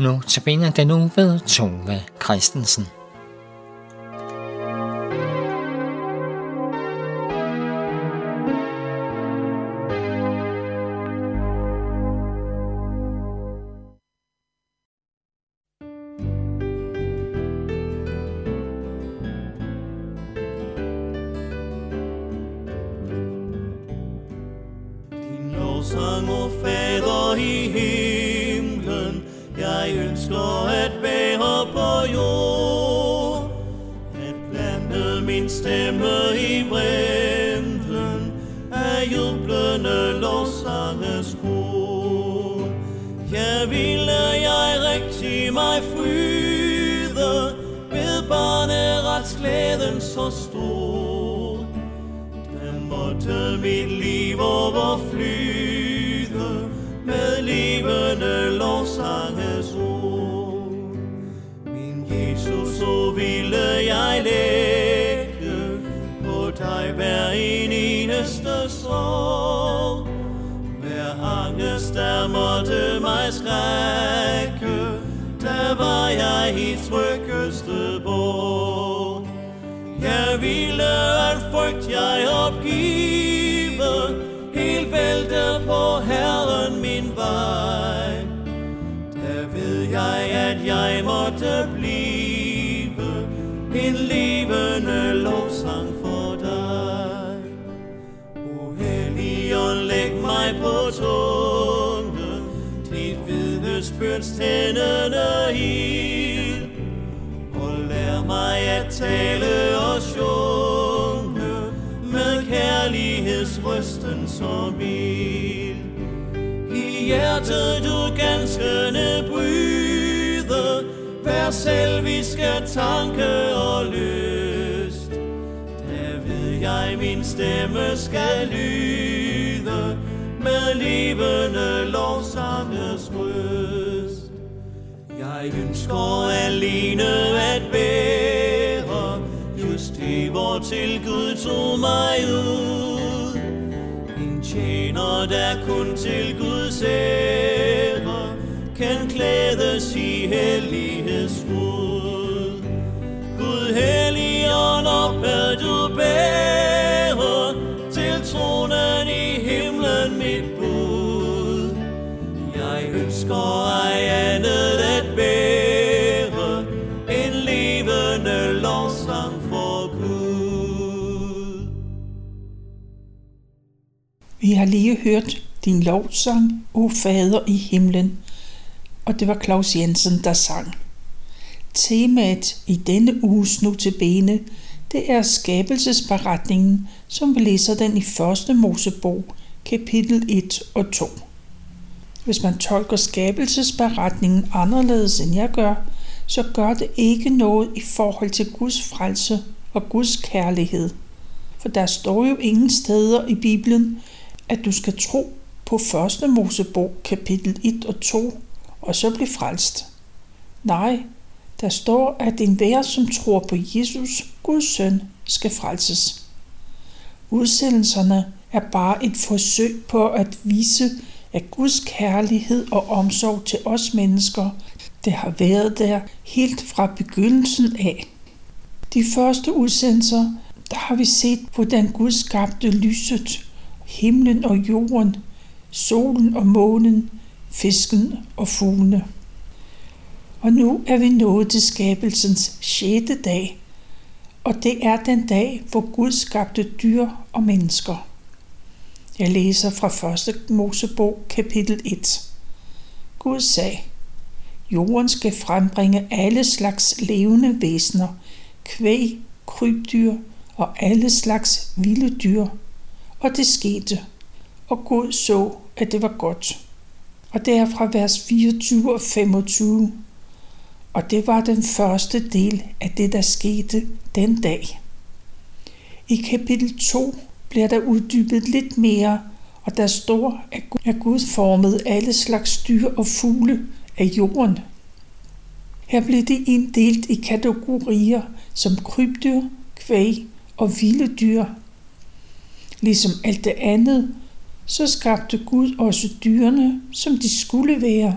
Nu tabiner den nu ved Tove Christensen. sang, o Fader ønsker at være på jord. At plante min stemme i vremlen, af jublende lovsanges kor. Ja, ville jeg rigtig mig fryde, ved barneretsglæden så stor. Da måtte mit liv overflyde med levende lovsanges skulle jeg lægge på dig hver en eneste sorg. Hver angst, der måtte mig skrække, der var jeg i tryggeste borg. Jeg ville at frygt jeg opgive, helt vælte på Herren min vej. Der ved jeg, at jeg må mig på tunge, dit vidnesbyrds tændende ild. Og lær mig at tale og sjunge med kærlighedsrøsten som bil. I hjertet du ganske bryde, hver selviske tanke og lyst. Der ved jeg, min stemme skal lyde med levende lovsanges røst. Jeg ønsker alene at være just det, hvor til Gud tog mig ud. En tjener, der kun til Guds ære kan klædes i hellighedsskud. Lige hørt din lovsang, o Fader i himlen, og det var Claus Jensen, der sang. Temaet i denne uges nu til bene, det er skabelsesberetningen, som vi læser den i første Mosebog, kapitel 1 og 2. Hvis man tolker skabelsesberetningen anderledes end jeg gør, så gør det ikke noget i forhold til Guds frelse og Guds kærlighed. For der står jo ingen steder i Bibelen, at du skal tro på første Mosebog kapitel 1 og 2, og så blive frelst. Nej, der står, at enhver, som tror på Jesus, Guds søn, skal frelses. Udsendelserne er bare et forsøg på at vise, at Guds kærlighed og omsorg til os mennesker, det har været der helt fra begyndelsen af. De første udsendelser, der har vi set, hvordan Gud skabte lyset, himlen og jorden, solen og månen, fisken og fuglene. Og nu er vi nået til skabelsens sjette dag, og det er den dag, hvor Gud skabte dyr og mennesker. Jeg læser fra 1. Mosebog kapitel 1. Gud sagde, Jorden skal frembringe alle slags levende væsener, kvæg, krybdyr og alle slags vilde dyr. Og det skete, og Gud så, at det var godt. Og det er fra vers 24 og 25. Og det var den første del af det, der skete den dag. I kapitel 2 bliver der uddybet lidt mere, og der står, at Gud formede alle slags dyr og fugle af jorden. Her blev de inddelt i kategorier som krybdyr, kvæg og vilde dyr. Ligesom alt det andet, så skabte Gud også dyrene, som de skulle være.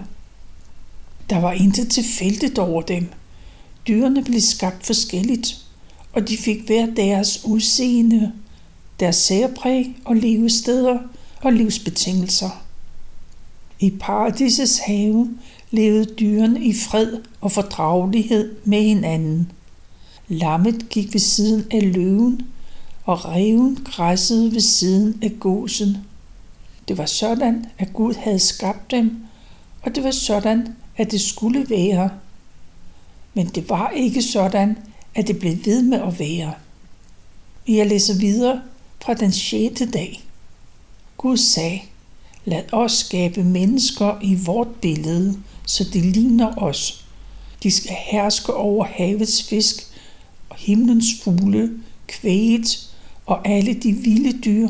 Der var intet tilfældigt over dem. Dyrene blev skabt forskelligt, og de fik hver deres udseende, deres særpræg og levesteder og livsbetingelser. I paradisets have levede dyrene i fred og fordragelighed med hinanden. Lammet gik ved siden af løven, og reven græssede ved siden af gåsen. Det var sådan, at Gud havde skabt dem, og det var sådan, at det skulle være. Men det var ikke sådan, at det blev ved med at være. Jeg læser videre fra den sjette dag. Gud sagde, lad os skabe mennesker i vort billede, så de ligner os. De skal herske over havets fisk og himlens fugle, kvæget og alle de vilde dyr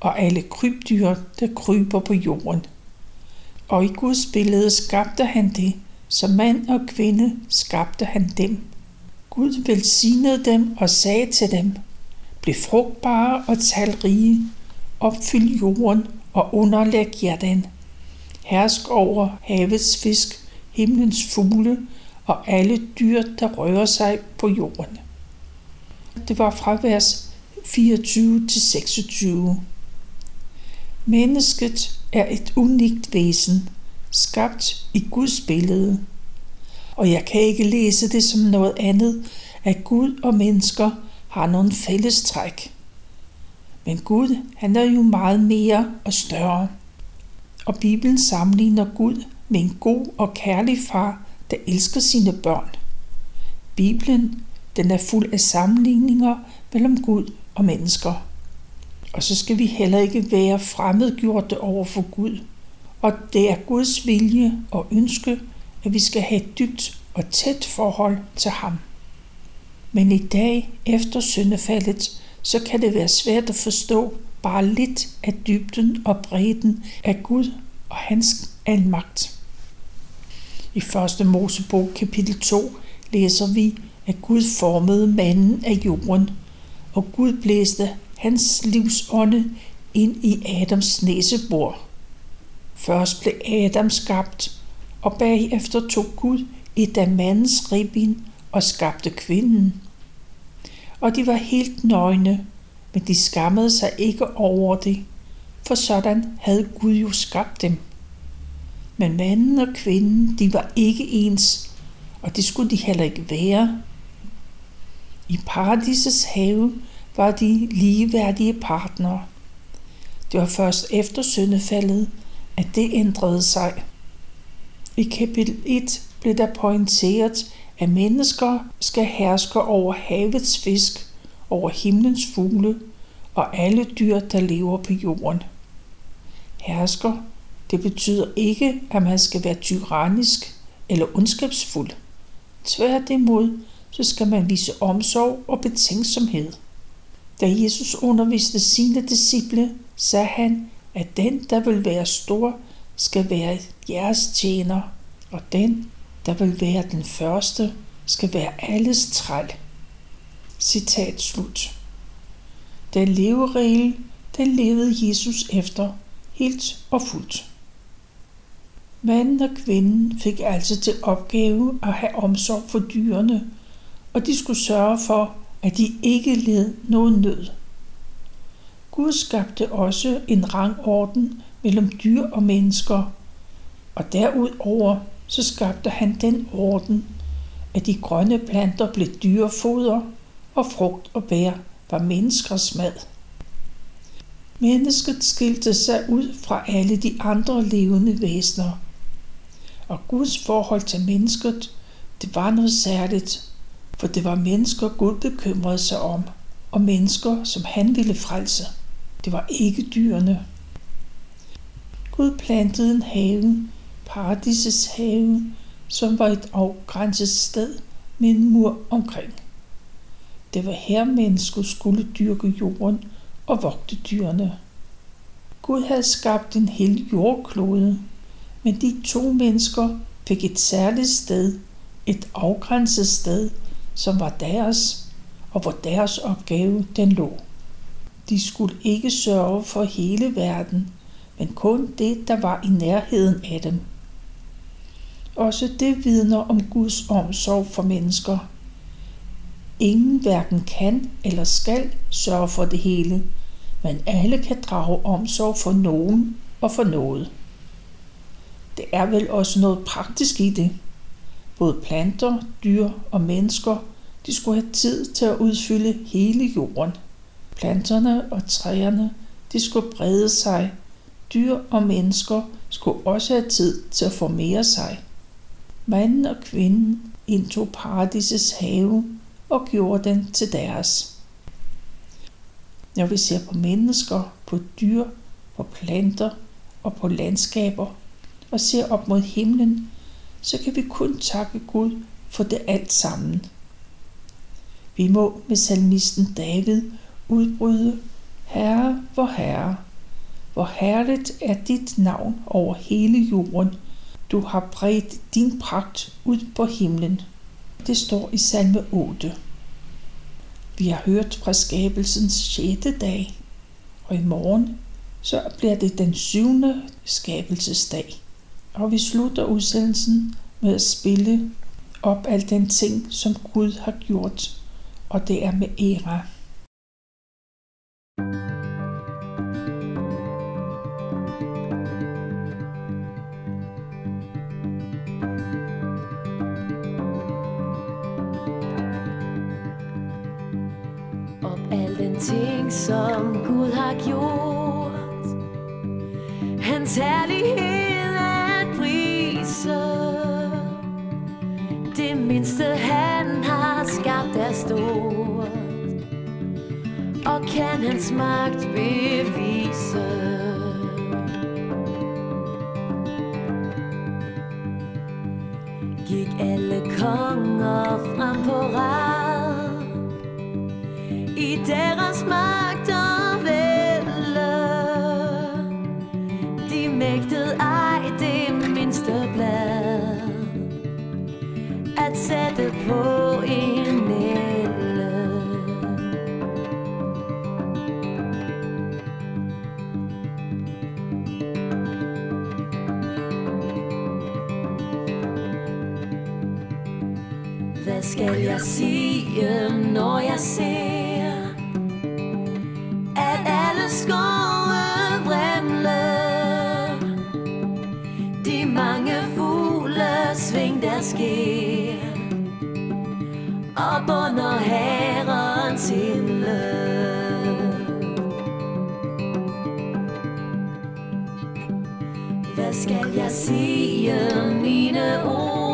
og alle krybdyr, der kryber på jorden. Og i Guds billede skabte han det, som mand og kvinde skabte han dem. Gud velsignede dem og sagde til dem, Bliv frugtbare og talrige, opfyld jorden og underlæg jer den. Hersk over havets fisk, himlens fugle og alle dyr, der rører sig på jorden. Det var fra vers 24 til 26. Mennesket er et unikt væsen, skabt i Guds billede. Og jeg kan ikke læse det som noget andet, at Gud og mennesker har nogle fælles træk. Men Gud, han er jo meget mere og større. Og Bibelen sammenligner Gud med en god og kærlig far, der elsker sine børn. Bibelen, den er fuld af sammenligninger mellem Gud og mennesker. Og så skal vi heller ikke være fremmedgjorte over for Gud. Og det er Guds vilje og ønske, at vi skal have et dybt og tæt forhold til ham. Men i dag, efter syndefaldet, så kan det være svært at forstå bare lidt af dybden og bredden af Gud og hans almagt. I 1. Mosebog kapitel 2 læser vi, at Gud formede manden af jorden, og Gud blæste hans livsånde ind i Adams næsebor. Først blev Adam skabt, og bagefter tog Gud et af mandens ribben og skabte kvinden. Og de var helt nøgne, men de skammede sig ikke over det, for sådan havde Gud jo skabt dem. Men manden og kvinden, de var ikke ens, og det skulle de heller ikke være. I paradisets have var de ligeværdige partnere. Det var først efter syndefaldet, at det ændrede sig. I kapitel 1 blev der pointeret, at mennesker skal herske over havets fisk, over himlens fugle og alle dyr, der lever på jorden. Hersker, det betyder ikke, at man skal være tyrannisk eller ondskabsfuld. Tværtimod, så skal man vise omsorg og betænksomhed. Da Jesus underviste sine disciple, sagde han, at den, der vil være stor, skal være jeres tjener, og den, der vil være den første, skal være alles træl. Citat slut. Den leveregel, den levede Jesus efter, helt og fuldt. Manden og kvinden fik altså til opgave at have omsorg for dyrene, og de skulle sørge for, at de ikke led nogen nød. Gud skabte også en rangorden mellem dyr og mennesker, og derudover så skabte han den orden, at de grønne planter blev dyrefoder, og frugt og bær var menneskers mad. Mennesket skilte sig ud fra alle de andre levende væsener, og Guds forhold til mennesket, det var noget særligt, for det var mennesker Gud bekymrede sig om, og mennesker, som han ville frelse. Det var ikke dyrene. Gud plantede en have, paradisets have, som var et afgrænset sted med en mur omkring. Det var her mennesker skulle dyrke jorden og vogte dyrene. Gud havde skabt en hel jordklode, men de to mennesker fik et særligt sted, et afgrænset sted, som var deres, og hvor deres opgave den lå. De skulle ikke sørge for hele verden, men kun det, der var i nærheden af dem. Også det vidner om Guds omsorg for mennesker. Ingen hverken kan eller skal sørge for det hele, men alle kan drage omsorg for nogen og for noget. Det er vel også noget praktisk i det. Både planter, dyr og mennesker, de skulle have tid til at udfylde hele jorden. Planterne og træerne, de skulle brede sig. Dyr og mennesker skulle også have tid til at formere sig. Manden og kvinden indtog paradisets have og gjorde den til deres. Når vi ser på mennesker, på dyr, på planter og på landskaber og ser op mod himlen, så kan vi kun takke Gud for det alt sammen. Vi må med salmisten David udbryde, Herre, hvor Herre, hvor herligt er dit navn over hele jorden. Du har bredt din pragt ud på himlen. Det står i salme 8. Vi har hørt fra skabelsens 6. dag, og i morgen så bliver det den syvende skabelsesdag. Og vi slutter udsendelsen med at spille op al den ting, som Gud har gjort, og det er med ære. Kan hans magt bevise Gik alle konger frem på rad i deres magt og vælde. De mægtede ej det mindste blad at sætte på en skal jeg sige, når jeg ser at alle skove vrimler. De mange fugle sving der sker Op under herrens himmel Hvad skal jeg sige, mine ord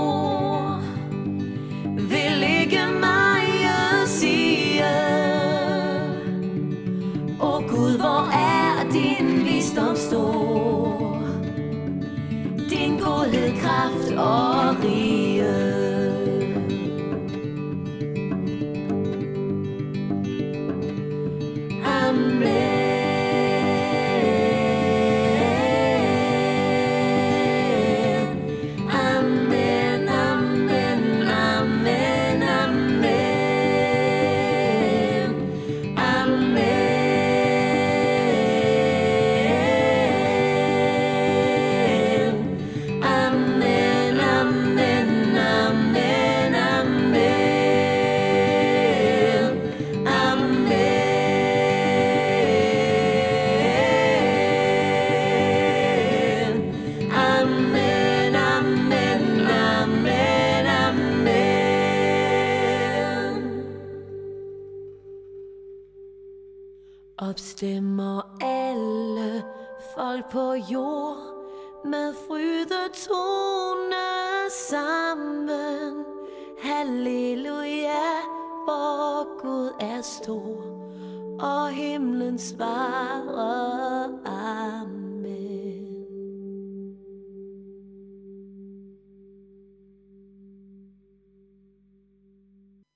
Opstemmer alle folk på jord med frydetone sammen. Halleluja, hvor Gud er stor, og himlen svarer amen.